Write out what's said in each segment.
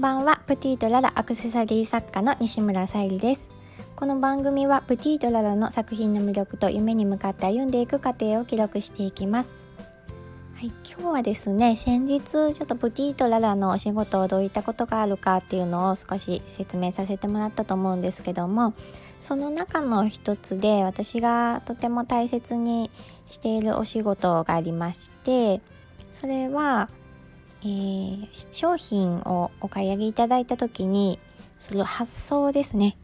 んばんは。プティートララアクセサリー作家の西村さゆりです。この番組はプティートララの作品の魅力と夢に向かって歩んでいく過程を記録していきます。はい、今日はですね先日ちょっとプティートララのお仕事をどういったことがあるかっていうのを少し説明させてもらったと思うんですけどもその中の一つで私がとても大切にしているお仕事がありましてそれはえー、商品をお買い上げいただいた時にその発送ですね。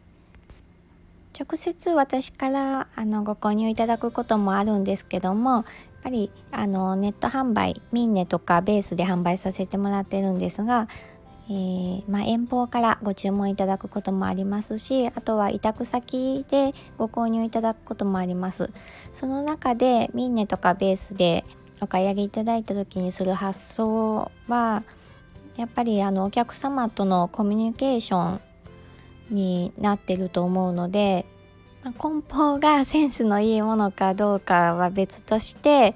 直接私からあのご購入いただくこともあるんですけどもやっぱりあのネット販売ミンネとかベースで販売させてもらってるんですが、えー、まあ、遠方からご注文いただくこともありますしあとは委託先でご購入いただくこともあります。その中でミンネとかベースでお買い上げいただいた時にする発想はやっぱりあのお客様とのコミュニケーションになってると思うので梱包がセンスのいいものかどうかは別として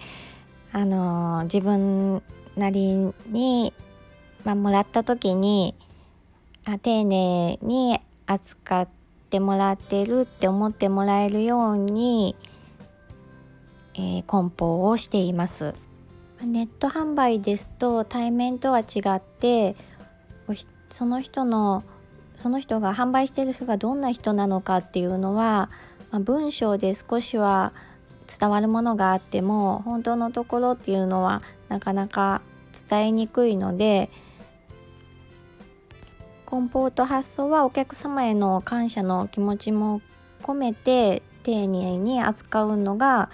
あの自分なりに、まあ、もらった時にあ丁寧に扱ってもらってるって思ってもらえるようにえー、梱包をしています。ネット販売ですと対面とは違ってその人のその人が販売してる人がどんな人なのかっていうのは、まあ、文章で少しは伝わるものがあっても本当のところっていうのはなかなか伝えにくいので梱包と発送はお客様への感謝の気持ちも込めて丁寧に扱うのが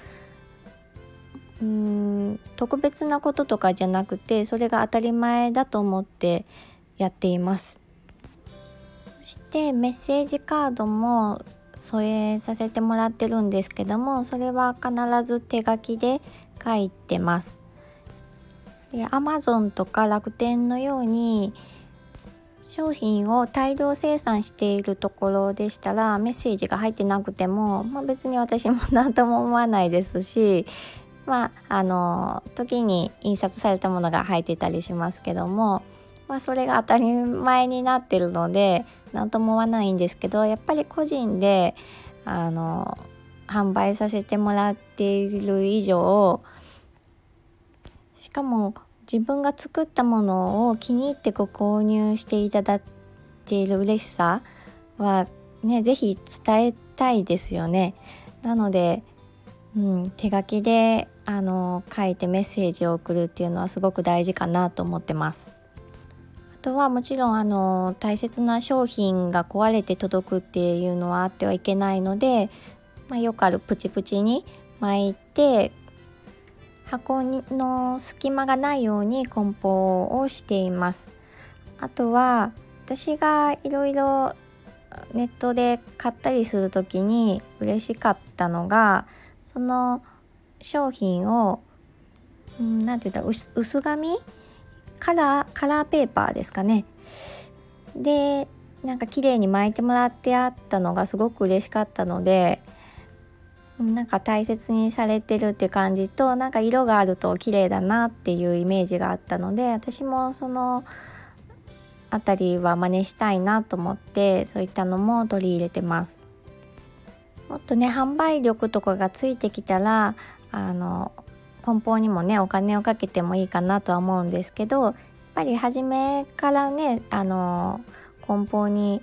うーん特別なこととかじゃなくてそれが当たり前だと思ってやっています。そしてメッセージカードも添えさせてもらってるんですけどもそれは必ず手書きで書いてます。で Amazon とか楽天のように商品を大量生産しているところでしたらメッセージが入ってなくても、まあ、別に私も何とも思わないですしまああの時に印刷されたものが入ってたりしますけども、まあ、それが当たり前になってるので何とも思わないんですけどやっぱり個人であの販売させてもらっている以上しかも自分が作ったものを気に入ってご購入していただいている嬉しさはね是非伝えたいですよね。なのでうん、手書きであの書いてメッセージを送るっていうのはすごく大事かなと思ってます。あとはもちろんあの大切な商品が壊れて届くっていうのはあってはいけないので、まあ、よくあるプチプチに巻いて箱にの隙間がないように梱包をしています。あとは私がいろいろネットで買ったりする時に嬉しかったのがその商品を何、て言ったら薄紙？カラーカラーペーパーですかねでなんか綺麗に巻いてもらってあったのがすごく嬉しかったのでなんか大切にされてるって感じとなんか色があると綺麗だなっていうイメージがあったので私もその辺りは真似したいなと思ってそういったのも取り入れてます。もっとね販売力とかがついてきたらあの梱包にもねお金をかけてもいいかなとは思うんですけどやっぱり初めからねあの梱包に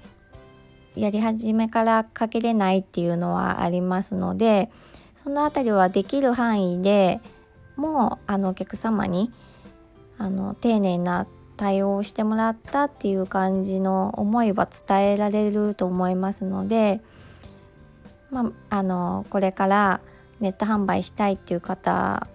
やり始めからかけれないっていうのはありますのでその辺りはできる範囲でもうあのお客様にあの丁寧な対応をしてもらったっていう感じの思いは伝えられると思いますので。まあ、あのこれからネット販売したいっていう方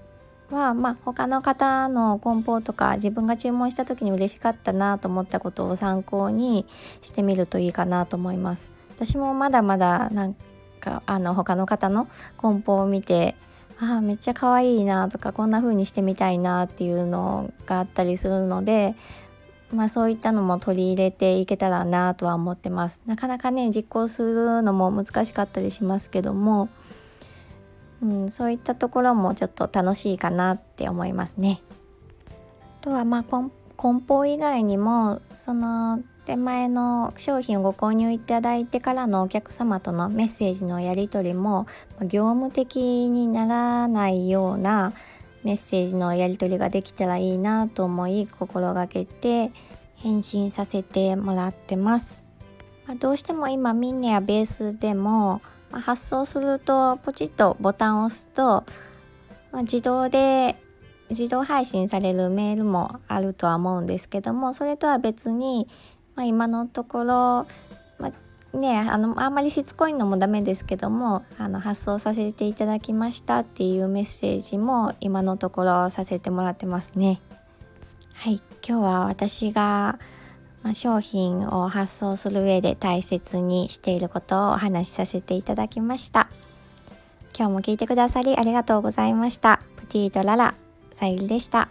は、まあ、他の方の梱包とか自分が注文した時に嬉しかったなと思ったことを参考にしてみるといいかなと思います。私もまだまだなんかあの他の方の梱包を見てあめっちゃ可愛いなとかこんな風にしてみたいなっていうのがあったりするのでまあ、そういったのも取り入れていけたらなとは思ってますなかなかね実行するのも難しかったりしますけども、うん、そういったところもちょっと楽しいかなって思いますねあとはまあ梱包以外にもそので前の商品をご購入いただいてからのお客様とのメッセージのやり取りも業務的にならないようなメッセージのやり取りができたらいいなと思い心がけて返信させてもらってます。まあ、どうしても今ミンネやベースでも、まあ、発送するとポチッとボタンを押すと、まあ、自動で自動配信されるメールもあるとは思うんですけどもそれとは別にまあ、今のところ、まあ、ねあのあんまりしつこいのもダメですけどもあの発送させていただきましたっていうメッセージも今のところさせてもらってますね。はい今日は私が、ま、商品を発送する上で大切にしていることをお話しさせていただきました。今日も聞いてくださりありがとうございました。プティートララさゆりでした。